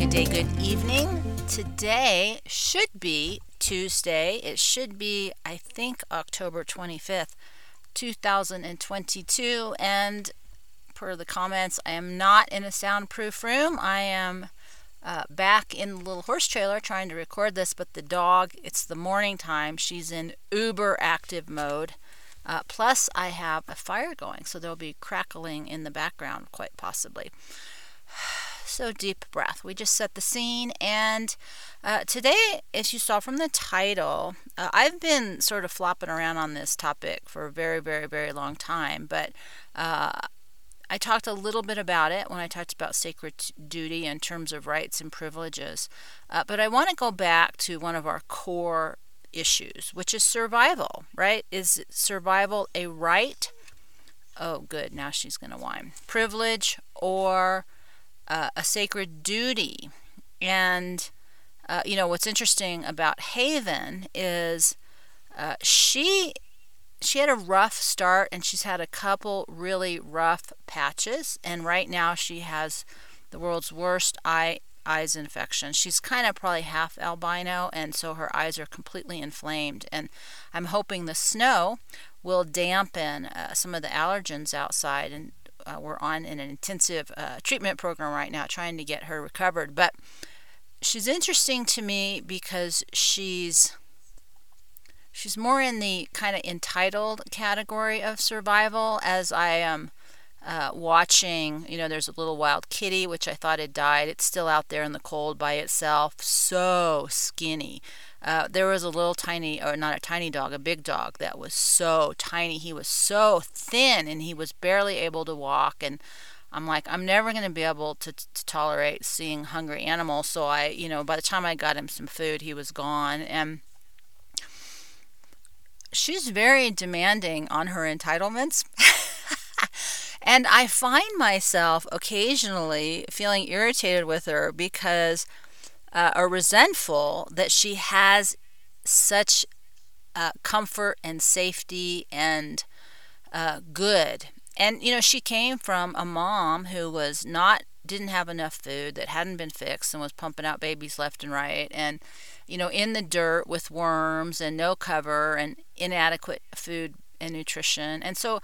good day, good evening. Today should be Tuesday. It should be, I think, October 25th, 2022. And per the comments, I am not in a soundproof room. I am uh, back in the little horse trailer trying to record this, but the dog, it's the morning time. She's in uber active mode. Uh, plus, I have a fire going, so there'll be crackling in the background, quite possibly. So, deep breath. We just set the scene. And uh, today, as you saw from the title, uh, I've been sort of flopping around on this topic for a very, very, very long time. But uh, I talked a little bit about it when I talked about sacred duty in terms of rights and privileges. Uh, but I want to go back to one of our core issues, which is survival, right? Is survival a right? Oh, good. Now she's going to whine. Privilege or uh, a sacred duty. And, uh, you know, what's interesting about Haven is uh, she she had a rough start and she's had a couple really rough patches and right now she has the world's worst eye eyes infection. She's kind of probably half albino and so her eyes are completely inflamed and I'm hoping the snow will dampen uh, some of the allergens outside and uh, we're on an intensive uh, treatment program right now trying to get her recovered. But she's interesting to me because she's she's more in the kind of entitled category of survival as I am uh, watching, you know, there's a little wild kitty, which I thought had died. It's still out there in the cold by itself, so skinny. Uh, there was a little tiny, or not a tiny dog, a big dog that was so tiny. He was so thin and he was barely able to walk. And I'm like, I'm never going to be able to, to tolerate seeing hungry animals. So I, you know, by the time I got him some food, he was gone. And she's very demanding on her entitlements. and I find myself occasionally feeling irritated with her because uh, or resentful that she has such uh, comfort and safety and uh, good. And you know, she came from a mom who was not didn't have enough food that hadn't been fixed and was pumping out babies left and right. And you know in the dirt with worms and no cover and inadequate food and nutrition. And so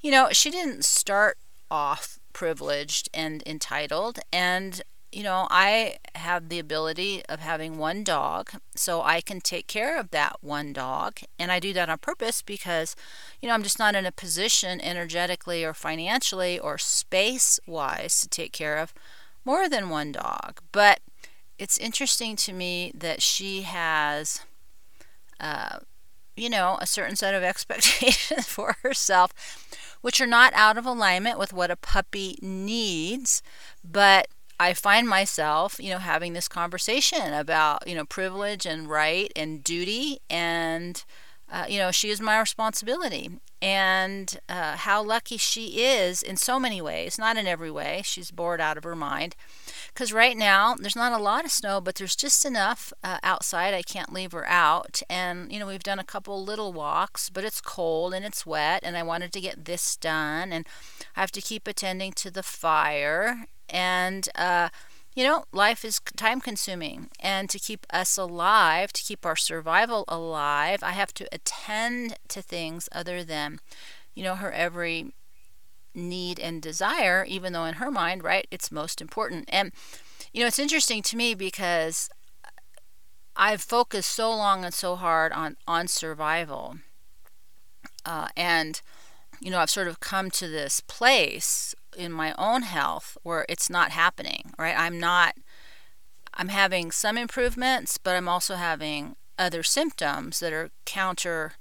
you know she didn't start off privileged and entitled. And you know, I have the ability of having one dog, so I can take care of that one dog. And I do that on purpose because, you know, I'm just not in a position energetically or financially or space wise to take care of more than one dog. But it's interesting to me that she has, uh, you know, a certain set of expectations for herself, which are not out of alignment with what a puppy needs, but I find myself, you know, having this conversation about, you know, privilege and right and duty and, uh, you know, she is my responsibility and uh, how lucky she is in so many ways, not in every way. She's bored out of her mind. Because right now, there's not a lot of snow, but there's just enough uh, outside. I can't leave her out. And, you know, we've done a couple little walks, but it's cold and it's wet, and I wanted to get this done. And I have to keep attending to the fire and, uh, you know, life is time consuming. And to keep us alive, to keep our survival alive, I have to attend to things other than, you know, her every need and desire, even though in her mind, right, it's most important. And, you know, it's interesting to me because I've focused so long and so hard on, on survival. Uh, and, you know, I've sort of come to this place in my own health where it's not happening, right? I'm not, I'm having some improvements, but I'm also having other symptoms that are counter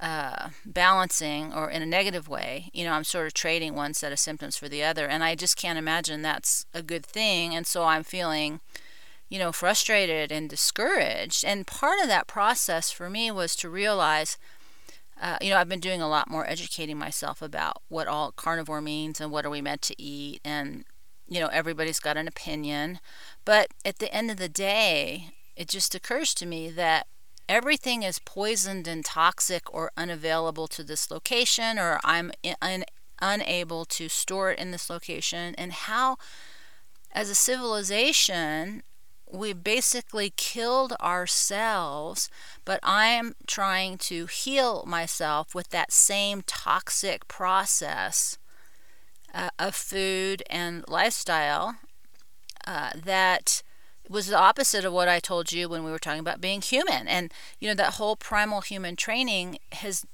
uh, balancing or in a negative way. You know, I'm sort of trading one set of symptoms for the other, and I just can't imagine that's a good thing. And so I'm feeling, you know, frustrated and discouraged. And part of that process for me was to realize uh, you know, I've been doing a lot more educating myself about what all carnivore means and what are we meant to eat. And, you know, everybody's got an opinion. But at the end of the day, it just occurs to me that everything is poisoned and toxic or unavailable to this location, or I'm un- unable to store it in this location. And how as a civilization, we basically killed ourselves, but I'm trying to heal myself with that same toxic process uh, of food and lifestyle uh, that was the opposite of what I told you when we were talking about being human. And, you know, that whole primal human training has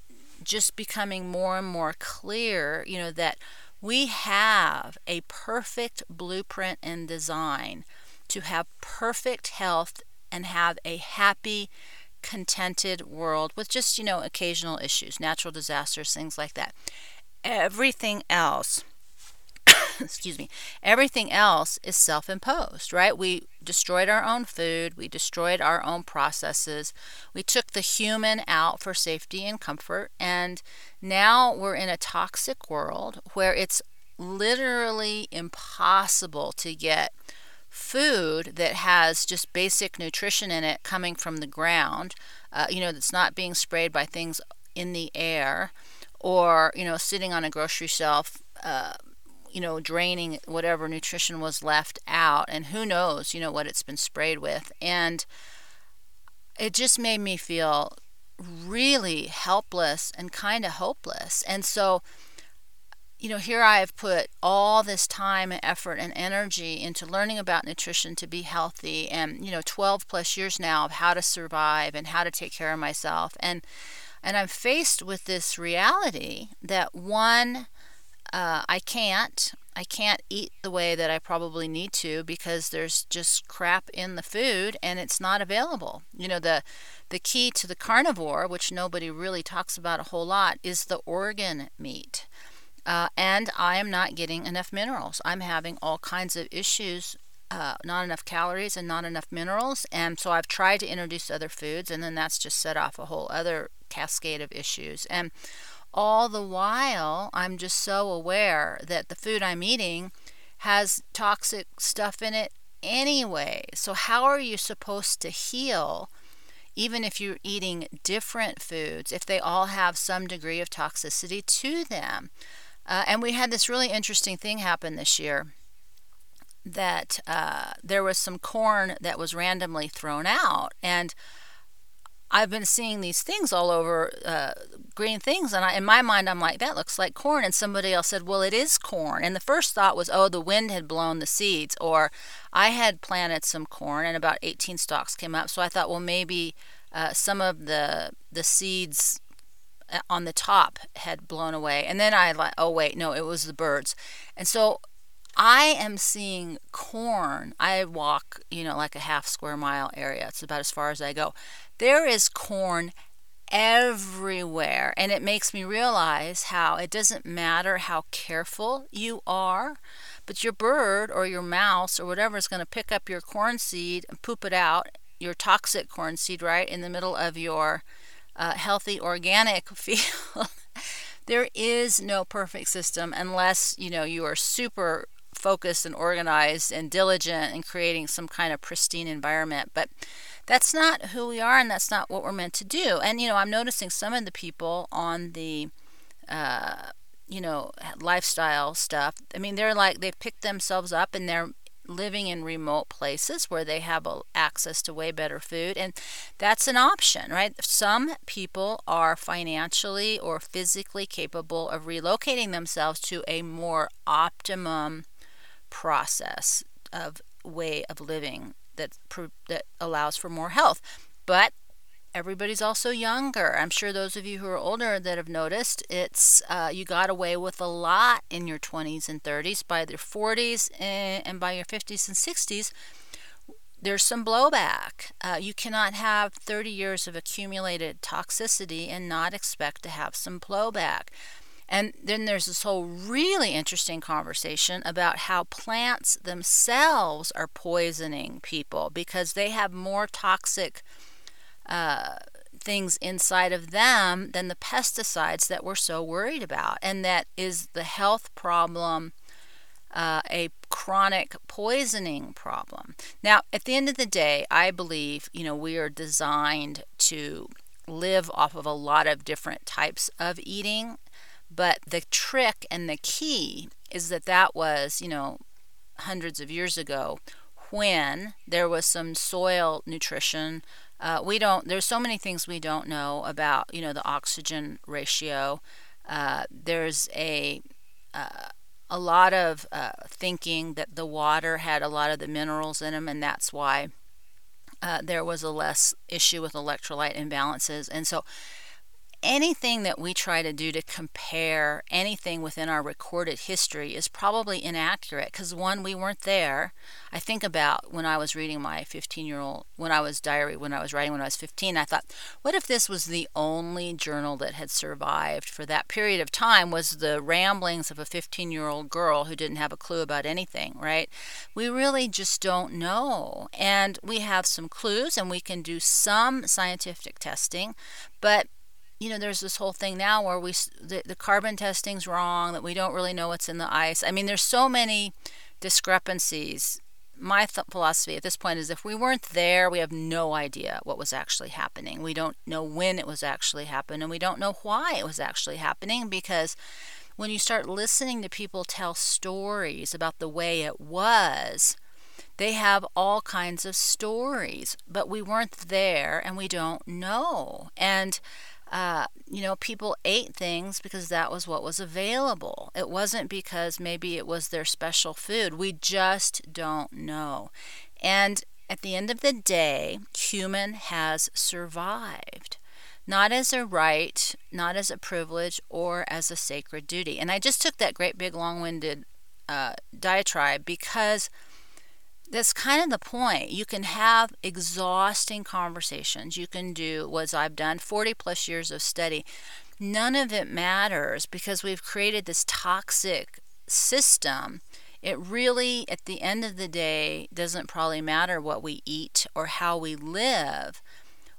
just becoming more and more clear, you know, that we have a perfect blueprint and design to have perfect health and have a happy, contented world with just, you know, occasional issues, natural disasters, things like that. Everything else excuse me, everything else is self imposed, right? We destroyed our own food, we destroyed our own processes, we took the human out for safety and comfort, and now we're in a toxic world where it's literally impossible to get food that has just basic nutrition in it coming from the ground, uh, you know, that's not being sprayed by things in the air or, you know, sitting on a grocery shelf. Uh, you know, draining whatever nutrition was left out, and who knows, you know, what it's been sprayed with. And it just made me feel really helpless and kind of hopeless. And so, you know, here I have put all this time and effort and energy into learning about nutrition to be healthy and, you know, 12 plus years now of how to survive and how to take care of myself. And and I'm faced with this reality that one uh, I can't. I can't eat the way that I probably need to because there's just crap in the food and it's not available. You know, the the key to the carnivore, which nobody really talks about a whole lot, is the organ meat. Uh, and I am not getting enough minerals. I'm having all kinds of issues, uh, not enough calories and not enough minerals. And so I've tried to introduce other foods, and then that's just set off a whole other cascade of issues. And all the while, I'm just so aware that the food I'm eating has toxic stuff in it anyway. So, how are you supposed to heal? Even if you're eating different foods, if they all have some degree of toxicity to them. Uh, and we had this really interesting thing happen this year that uh, there was some corn that was randomly thrown out. And I've been seeing these things all over, uh, green things, and I, in my mind, I'm like, that looks like corn. And somebody else said, well, it is corn. And the first thought was, oh, the wind had blown the seeds, or I had planted some corn, and about 18 stalks came up. So I thought, well, maybe uh, some of the the seeds on the top had blown away. And then I like, oh wait, no, it was the birds. And so I am seeing corn. I walk, you know, like a half square mile area. It's about as far as I go. There is corn everywhere. And it makes me realize how it doesn't matter how careful you are, but your bird or your mouse or whatever is going to pick up your corn seed and poop it out, your toxic corn seed, right, in the middle of your uh, healthy organic field. there is no perfect system unless you know you are super focused and organized and diligent in creating some kind of pristine environment but that's not who we are and that's not what we're meant to do. And, you know, I'm noticing some of the people on the, uh, you know, lifestyle stuff. I mean, they're like, they've picked themselves up and they're living in remote places where they have access to way better food and that's an option right some people are financially or physically capable of relocating themselves to a more optimum process of way of living that that allows for more health. But everybody's also younger. I'm sure those of you who are older that have noticed it's uh, you got away with a lot in your 20s and 30s. By your 40s and by your 50s and 60s, there's some blowback. Uh, you cannot have 30 years of accumulated toxicity and not expect to have some blowback. And then there's this whole really interesting conversation about how plants themselves are poisoning people because they have more toxic uh, things inside of them than the pesticides that we're so worried about. And that is the health problem. Uh, a chronic poisoning problem. Now, at the end of the day, I believe you know we are designed to live off of a lot of different types of eating but the trick and the key is that that was, you know, hundreds of years ago when there was some soil nutrition. Uh, we don't. There's so many things we don't know about. You know, the oxygen ratio. Uh, there's a uh, a lot of uh, thinking that the water had a lot of the minerals in them, and that's why uh, there was a less issue with electrolyte imbalances. And so anything that we try to do to compare anything within our recorded history is probably inaccurate because one we weren't there. I think about when i was reading my 15 year old when i was diary when i was writing when i was 15 i thought what if this was the only journal that had survived for that period of time was the ramblings of a 15 year old girl who didn't have a clue about anything right? We really just don't know. And we have some clues and we can do some scientific testing but you know, there's this whole thing now where we the, the carbon testing's wrong, that we don't really know what's in the ice. I mean, there's so many discrepancies. My th- philosophy at this point is if we weren't there, we have no idea what was actually happening. We don't know when it was actually happening, and we don't know why it was actually happening because when you start listening to people tell stories about the way it was, they have all kinds of stories, but we weren't there and we don't know. And uh, you know, people ate things because that was what was available. It wasn't because maybe it was their special food. We just don't know. And at the end of the day, human has survived. Not as a right, not as a privilege, or as a sacred duty. And I just took that great big long winded uh, diatribe because that's kind of the point. You can have exhausting conversations. You can do what I've done 40 plus years of study. None of it matters because we've created this toxic system. It really, at the end of the day, doesn't probably matter what we eat or how we live.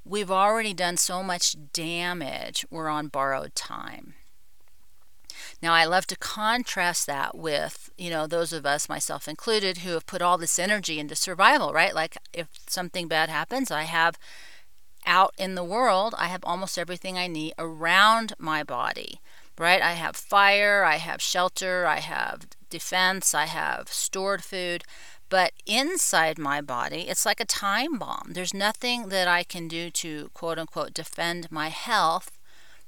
We've already done so much damage, we're on borrowed time. Now, I love to contrast that with, you know, those of us, myself included, who have put all this energy into survival, right? Like if something bad happens, I have out in the world, I have almost everything I need around my body, right? I have fire, I have shelter, I have defense, I have stored food. But inside my body, it's like a time bomb. There's nothing that I can do to quote unquote defend my health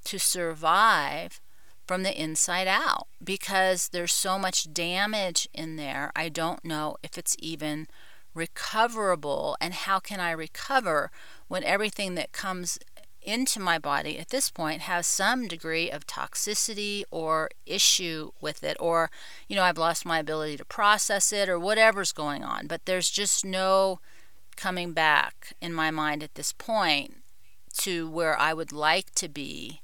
to survive from the inside out because there's so much damage in there. I don't know if it's even recoverable and how can I recover when everything that comes into my body at this point has some degree of toxicity or issue with it or you know I've lost my ability to process it or whatever's going on but there's just no coming back in my mind at this point to where I would like to be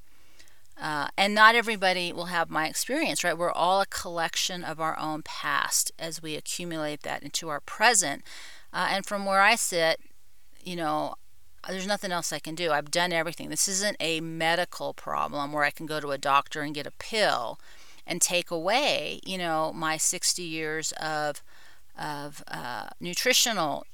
uh, and not everybody will have my experience, right? We're all a collection of our own past as we accumulate that into our present. Uh, and from where I sit, you know, there's nothing else I can do. I've done everything. This isn't a medical problem where I can go to a doctor and get a pill and take away, you know, my 60 years of of uh, nutritional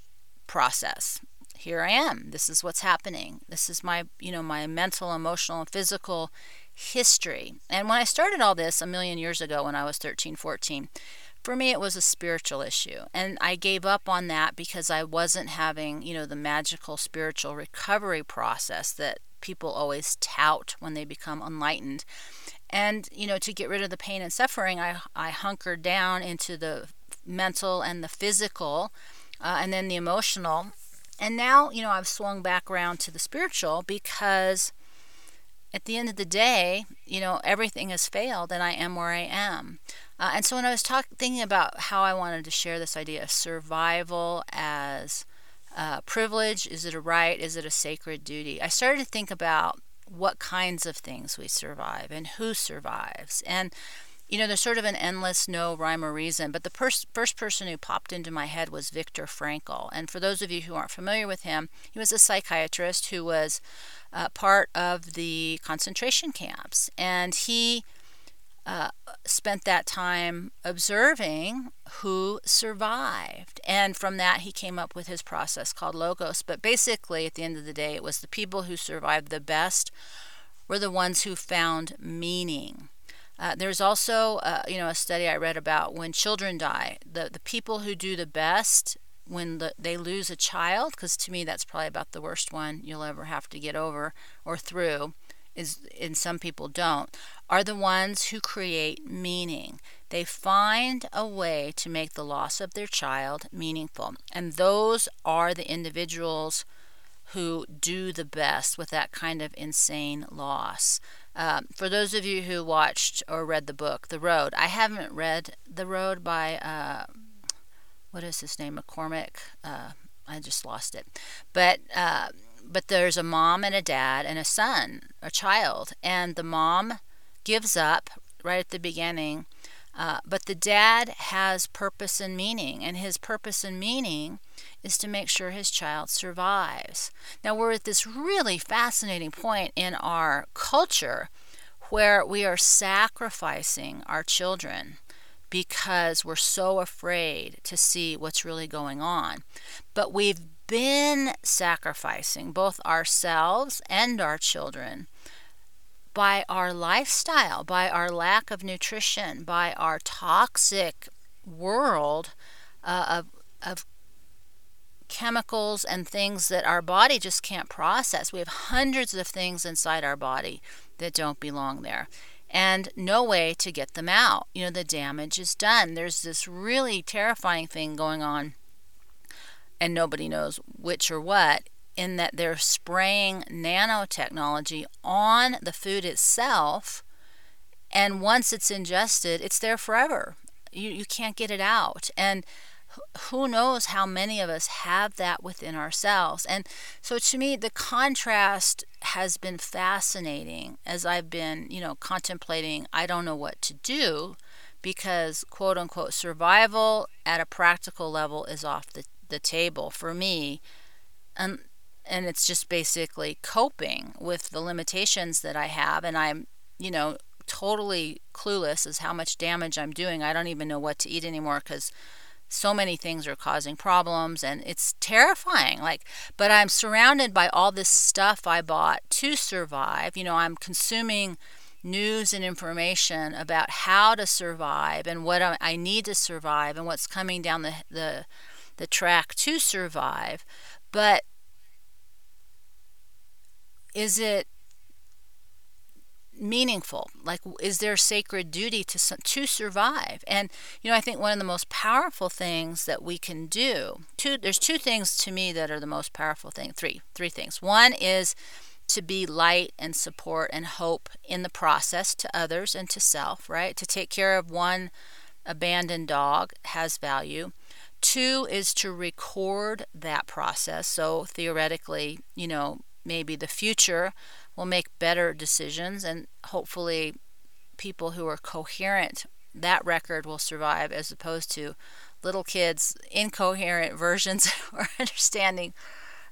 process. Here I am. This is what's happening. This is my, you know, my mental, emotional, and physical history. And when I started all this a million years ago when I was 13, 14, for me it was a spiritual issue. And I gave up on that because I wasn't having, you know, the magical spiritual recovery process that people always tout when they become enlightened. And, you know, to get rid of the pain and suffering, I, I hunkered down into the mental and the physical uh, and then the emotional. And now, you know, I've swung back around to the spiritual because at the end of the day, you know, everything has failed and I am where I am. Uh, and so when I was talk- thinking about how I wanted to share this idea of survival as uh, privilege, is it a right, is it a sacred duty, I started to think about what kinds of things we survive and who survives. And you know, there's sort of an endless no rhyme or reason, but the pers- first person who popped into my head was Viktor Frankl. And for those of you who aren't familiar with him, he was a psychiatrist who was uh, part of the concentration camps. And he uh, spent that time observing who survived. And from that, he came up with his process called Logos. But basically, at the end of the day, it was the people who survived the best were the ones who found meaning Uh, there's also, uh, you know, a study I read about when children die. The the people who do the best when the, they lose a child, because to me that's probably about the worst one you'll ever have to get over or through, is and some people don't, are the ones who create meaning. They find a way to make the loss of their child meaningful, and those are the individuals who do the best with that kind of insane loss. Um, for those of you who watched or read the book, The Road, I haven't read The Road by, uh, what is his name, McCormick? Uh, I just lost it. But, uh, but there's a mom and a dad and a son, a child, and the mom gives up right at the beginning. Uh, but the dad has purpose and meaning, and his purpose and meaning is to make sure his child survives. Now, we're at this really fascinating point in our culture where we are sacrificing our children because we're so afraid to see what's really going on. But we've been sacrificing both ourselves and our children by our lifestyle, by our lack of nutrition, by our toxic world uh, of, of chemicals and things that our body just can't process. We have hundreds of things inside our body that don't belong there and no way to get them out. You know, the damage is done. There's this really terrifying thing going on, and nobody knows which or what, in that they're spraying nanotechnology on the food itself. And once it's ingested, it's there forever. You, you can't get it out. And who knows how many of us have that within ourselves. And so to me, the contrast has been fascinating as I've been, you know, contemplating, I don't know what to do because quote unquote survival at a practical level is off the, the table for me. And, and it's just basically coping with the limitations that I have. And I'm, you know, totally clueless as how much damage I'm doing. I don't even know what to eat anymore because so many things are causing problems and it's terrifying like but i'm surrounded by all this stuff i bought to survive. You know i'm consuming news and information about how to survive and what i need to survive and what's coming down the the, the track to survive. But is it meaningful? Like is there sacred duty to to survive? And you know i think one of the most powerful things that we can do two there's two things to me that are the most powerful thing three three things. One is to be light and support and hope in the process to others and to self right? To take care of one abandoned dog has value. Two is to record that process. So theoretically you know maybe the future will make better decisions and hopefully people who are coherent that record will survive as opposed to little kids incoherent versions or understanding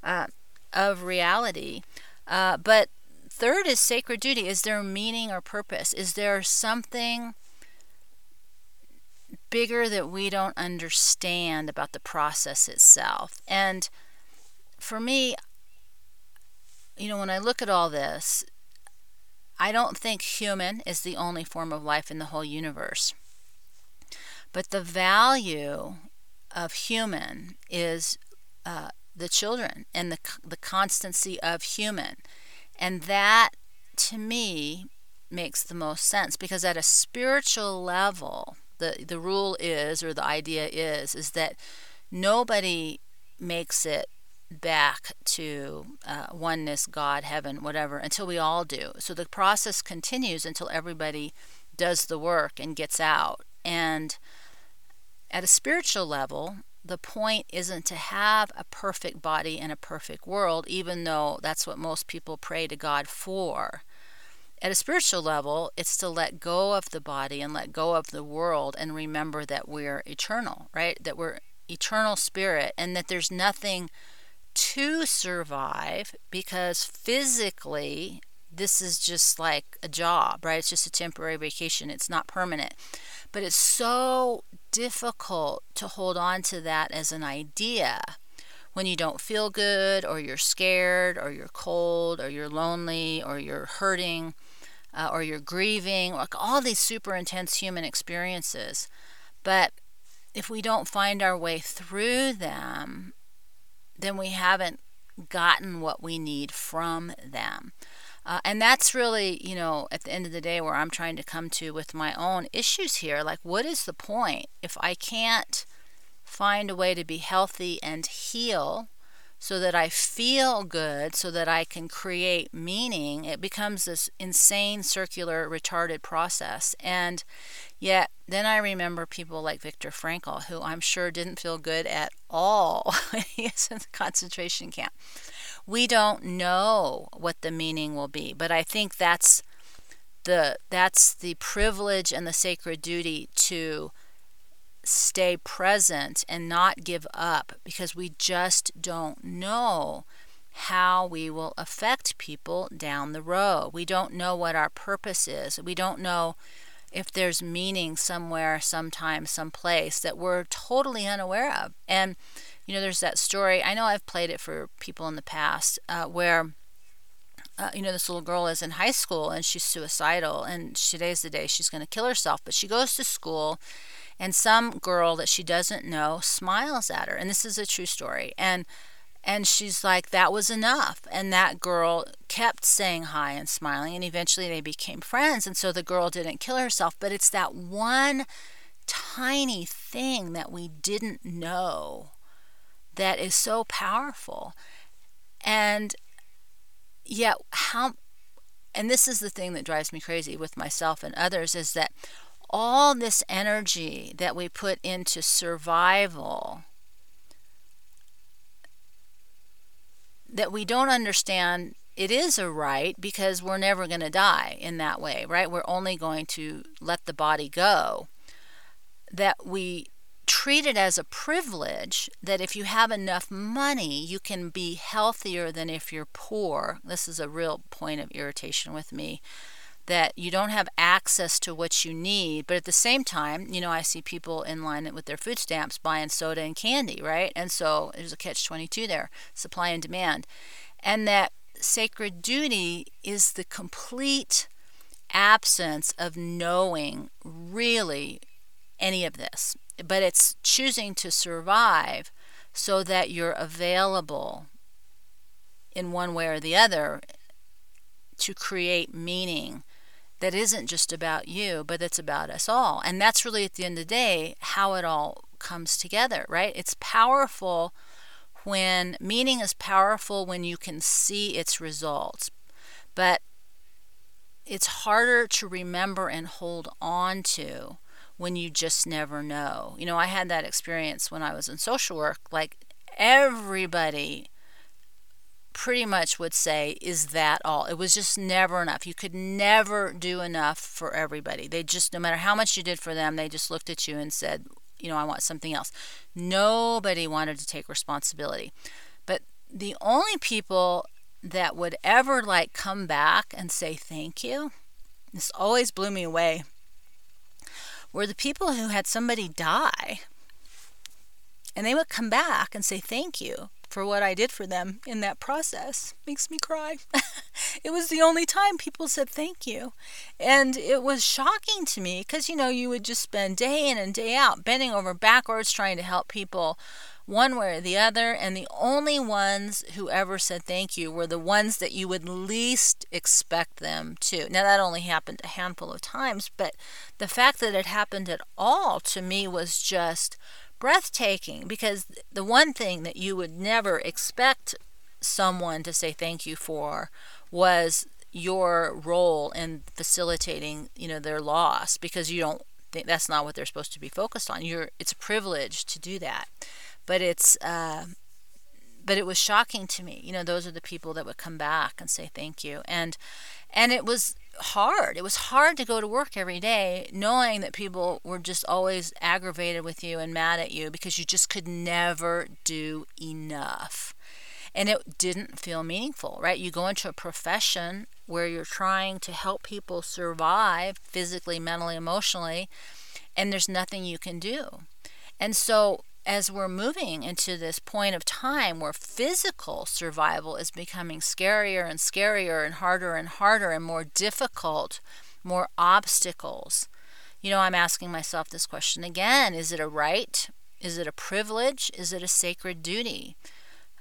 uh, of reality. Uh, but third is sacred duty. Is there meaning or purpose? Is there something bigger that we don't understand about the process itself? And for me you know, when I look at all this, I don't think human is the only form of life in the whole universe. But the value of human is uh, the children and the, the constancy of human. And that, to me, makes the most sense because at a spiritual level, the, the rule is, or the idea is, is that nobody makes it back to uh, oneness, God, heaven, whatever, until we all do. So the process continues until everybody does the work and gets out. And at a spiritual level, the point isn't to have a perfect body and a perfect world, even though that's what most people pray to God for. At a spiritual level, it's to let go of the body and let go of the world and remember that we're eternal, right? That we're eternal spirit and that there's nothing to survive because physically this is just like a job, right? It's just a temporary vacation, it's not permanent. But it's so difficult to hold on to that as an idea when you don't feel good, or you're scared, or you're cold, or you're lonely, or you're hurting. uh, or you're grieving, like all these super intense human experiences. But if we don't find our way through them, then we haven't gotten what we need from them. Uh, and that's really, you know, at the end of the day, where I'm trying to come to with my own issues here. Like, what is the point if I can't find a way to be healthy and heal so that I feel good, so that I can create meaning? It becomes this insane, circular, retarded process. And yet, then I remember people like Viktor Frankl, who I'm sure didn't feel good at all when he was in the concentration camp we don't know what the meaning will be but i think that's the that's the privilege and the sacred duty to stay present and not give up because we just don't know how we will affect people down the road. We don't know what our purpose is. We don't know if there's meaning somewhere, sometime, someplace that we're totally unaware of. And you know, there's that story. I know I've played it for people in the past uh, where, uh, you know, this little girl is in high school and she's suicidal, and today's the day she's going to kill herself. But she goes to school, and some girl that she doesn't know smiles at her, and this is a true story. And and she's like, that was enough. And that girl kept saying hi and smiling, and eventually they became friends. And so the girl didn't kill herself, but it's that one tiny thing that we didn't know that is so powerful. And yet, how, and this is the thing that drives me crazy with myself and others is that all this energy that we put into survival that we don't understand it is a right because we're never going to die in that way, right? We're only going to let the body go. That we treat it as a privilege that if you have enough money, you can be healthier than if you're poor. This is a real point of irritation with me that you don't have access to what you need, but at the same time, you know, I see people in line with their food stamps buying soda and candy, right? And so there's a catch 22 there supply and demand. And that sacred duty is the complete absence of knowing really any of this but it's choosing to survive so that you're available in one way or the other to create meaning that isn't just about you, but it's about us all. And that's really at the end of the day how it all comes together, right? It's powerful when meaning is powerful when you can see its results. But it's harder to remember and hold on to when you just never know. You know, I had that experience when I was in social work. Like everybody pretty much would say, Is that all? It was just never enough. You could never do enough for everybody. They just, no matter how much you did for them, they just looked at you and said, You know, I want something else. Nobody wanted to take responsibility. But the only people that would ever like come back and say thank you, this always blew me away were the people who had somebody die. And they would come back and say thank you for what I did for them in that process. Makes me cry. it was the only time people said thank you. And it was shocking to me because, you know, you would just spend day in and day out bending over backwards trying to help people one way or the other, and the only ones who ever said thank you were the ones that you would least expect them to. Now, that only happened a handful of times, but the fact that it happened at all to me was just breathtaking because the one thing that you would never expect someone to say thank you for was your role in facilitating you know their loss because you don't think that's not what they're supposed to be focused on. You're it's a privilege to do that. But it's uh, but it was shocking to me. You know, those are the people that would come back and say thank you, and and it was hard. It was hard to go to work every day knowing that people were just always aggravated with you and mad at you because you just could never do enough. And it didn't feel meaningful, right? You go into a profession where you're trying to help people survive physically, mentally, emotionally, and there's nothing you can do. And so as we're moving into this point of time where physical survival is becoming scarier and scarier and harder and harder and more difficult, more obstacles, you know, I'm asking myself this question again is it a right? Is it a privilege? Is it a sacred duty?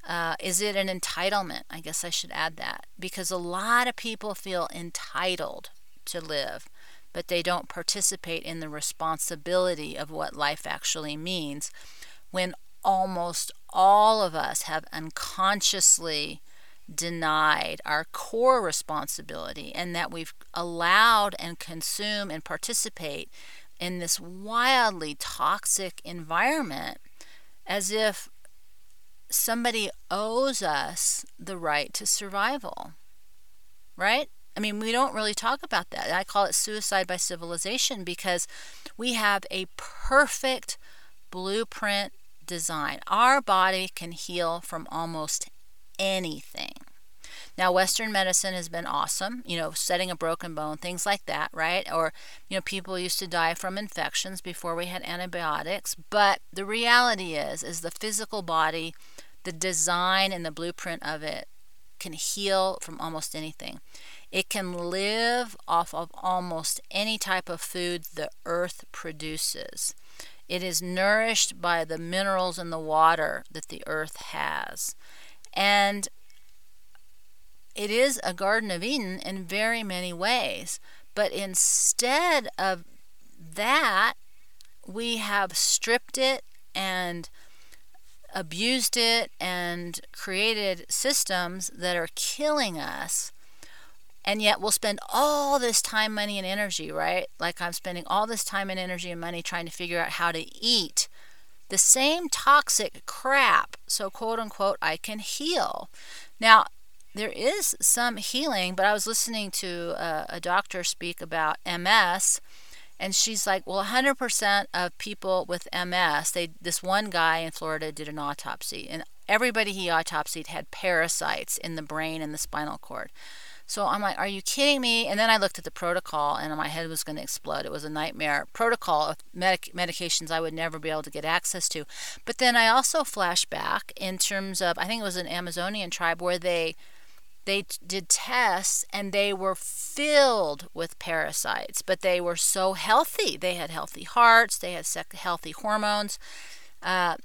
Uh, is it an entitlement? I guess I should add that because a lot of people feel entitled to live but they don't participate in the responsibility of what life actually means when almost all of us have unconsciously denied our core responsibility and that we've allowed and consume and participate in this wildly toxic environment as if somebody owes us the right to survival. Right? I mean, we don't really talk about that. I call it suicide by civilization because we have a perfect blueprint design. Our body can heal from almost anything. Now, Western medicine has been awesome, you know, setting a broken bone, things like that, right? Or, you know, people used to die from infections before we had antibiotics. But the reality is, is the physical body, the design and the blueprint of it can heal from almost anything. It can live off of almost any type of food the earth produces. It is nourished by the minerals in the water that the earth has. And it is a Garden of Eden in very many ways. But instead of that, we have stripped it and abused it and created systems that are killing us and yet we'll spend all this time money and energy right? Like i'm spending all this time and energy and money trying to figure out how to eat the same toxic crap so quote unquote i can heal. Now there is some healing but i was listening to a, a doctor speak about ms and she's like well 100% of people with ms they this one guy in florida did an autopsy and everybody he autopsied had parasites in the brain and the spinal cord so I'm like, are you kidding me? And then I looked at the protocol and my head was going to explode. It was a nightmare protocol of medic- medications I would never be able to get access to. But then I also flashed back in terms of, I think it was an Amazonian tribe where they they did tests and they were filled with parasites, but they were so healthy. They had healthy hearts, they had healthy hormones. Uh,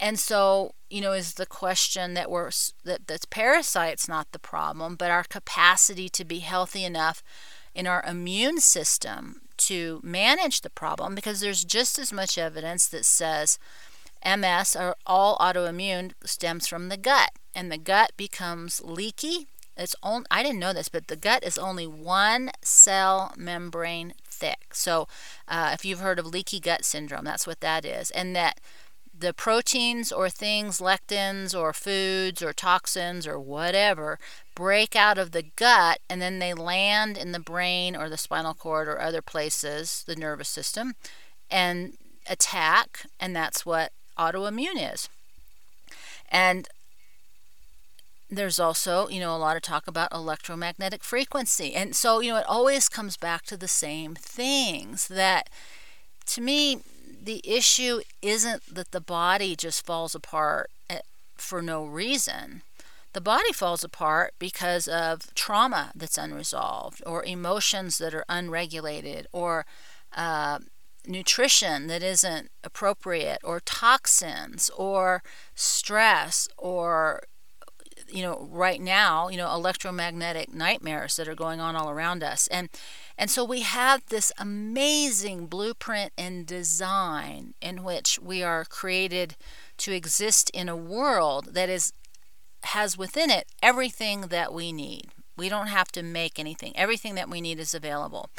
and so, you know, is the question that we're that that's parasites not the problem, but our capacity to be healthy enough in our immune system to manage the problem because there's just as much evidence that says MS or all autoimmune stems from the gut and the gut becomes leaky. It's only I didn't know this, but the gut is only one cell membrane thick. So, uh, if you've heard of leaky gut syndrome, that's what that is, and that the proteins or things, lectins or foods or toxins or whatever, break out of the gut and then they land in the brain or the spinal cord or other places, the nervous system, and attack. And that's what autoimmune is. And there's also, you know, a lot of talk about electromagnetic frequency. And so, you know, it always comes back to the same things that to me the issue isn't that the body just falls apart eh, for no reason. The body falls apart because of trauma that's unresolved, or emotions that are unregulated, or uh, nutrition that isn't appropriate, or toxins, or stress, or you know, right now, you know, electromagnetic nightmares that are going on all around us. And and so we have this amazing blueprint and design in which we are created to exist in a world that is has within it everything that we need. We don't have to make anything. Everything that we need is available.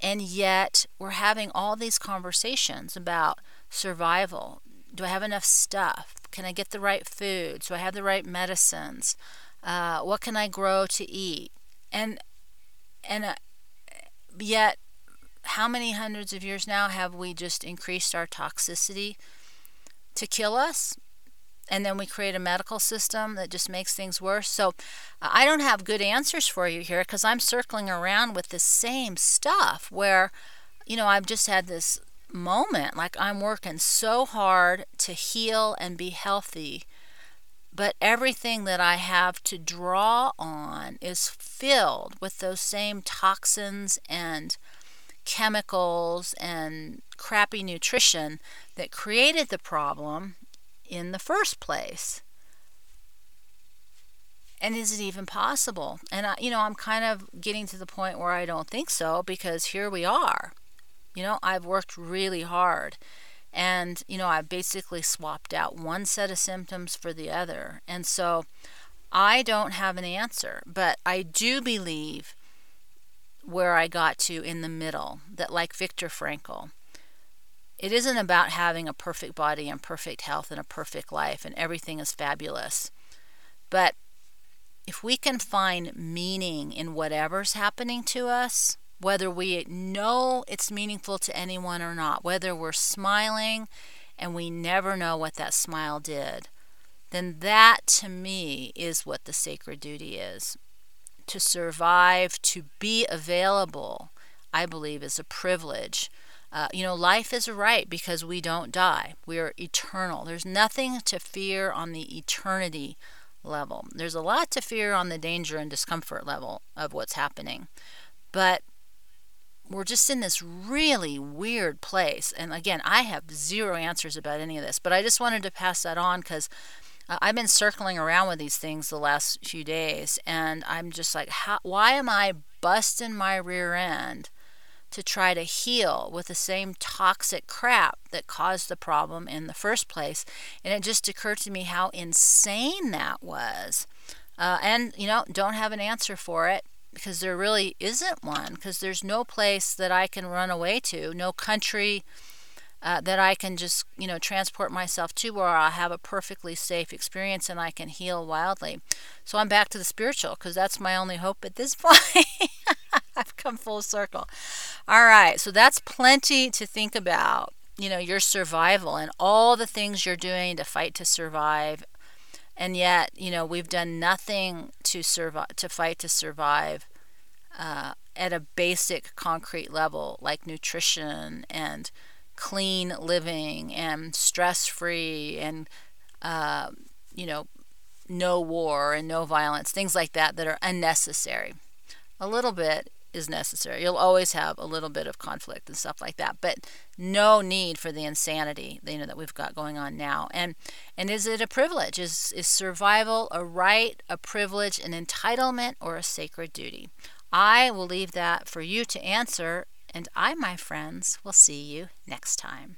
And yet we're having all these conversations about survival. Do I have enough stuff? Can I get the right food? Do I have the right medicines? Uh, what can I grow to eat? And and uh, Yet, how many hundreds of years now have we just increased our toxicity to kill us? And then we create a medical system that just makes things worse. So, I don't have good answers for you here because I'm circling around with the same stuff where, you know, I've just had this moment like I'm working so hard to heal and be healthy, but everything that I have to draw on is filled with those same toxins and chemicals and crappy nutrition that created the problem in the first place. And is it even possible? And I, you know, I'm kind of getting to the point where I don't think so because here we are. You know, I've worked really hard. And, you know, I basically swapped out one set of symptoms for the other. And so I don't have an answer, but I do believe where I got to in the middle, that like Viktor Frankl, it isn't about having a perfect body and perfect health and a perfect life and everything is fabulous. But if we can find meaning in whatever's happening to us, whether we know it's meaningful to anyone or not, whether we're smiling and we never know what that smile did, then that to me is what the sacred duty is. To survive, to be available, I believe is a privilege. Uh, you know, life is a right because we don't die. We are eternal. There's nothing to fear on the eternity level. There's a lot to fear on the danger and discomfort level of what's happening. But we're just in this really weird place. And again, I have zero answers about any of this, but I just wanted to pass that on because uh, I've been circling around with these things the last few days, and I'm just like, how, why am I busting my rear end to try to heal with the same toxic crap that caused the problem in the first place? And it just occurred to me how insane that was. Uh, and, you know, don't have an answer for it because there really isn't one because there's no place that I can run away to, no country uh, that I can just, you know, transport myself to where I'll have a perfectly safe experience and I can heal wildly. So I'm back to the spiritual because that's my only hope at this point. I've come full circle. All right, so that's plenty to think about. You know, your survival and all the things you're doing to fight to survive and yet you know we've done nothing to survive to fight to survive uh, at a basic concrete level like nutrition and clean living and stress free and uh, you know no war and no violence things like that that are unnecessary. A little bit is necessary. You'll always have a little bit of conflict and stuff like that, but no need for the insanity you know that we've got going on now. And and is it a privilege? Is is survival a right, a privilege, an entitlement, or a sacred duty? I will leave that for you to answer, and I, my friends, will see you next time.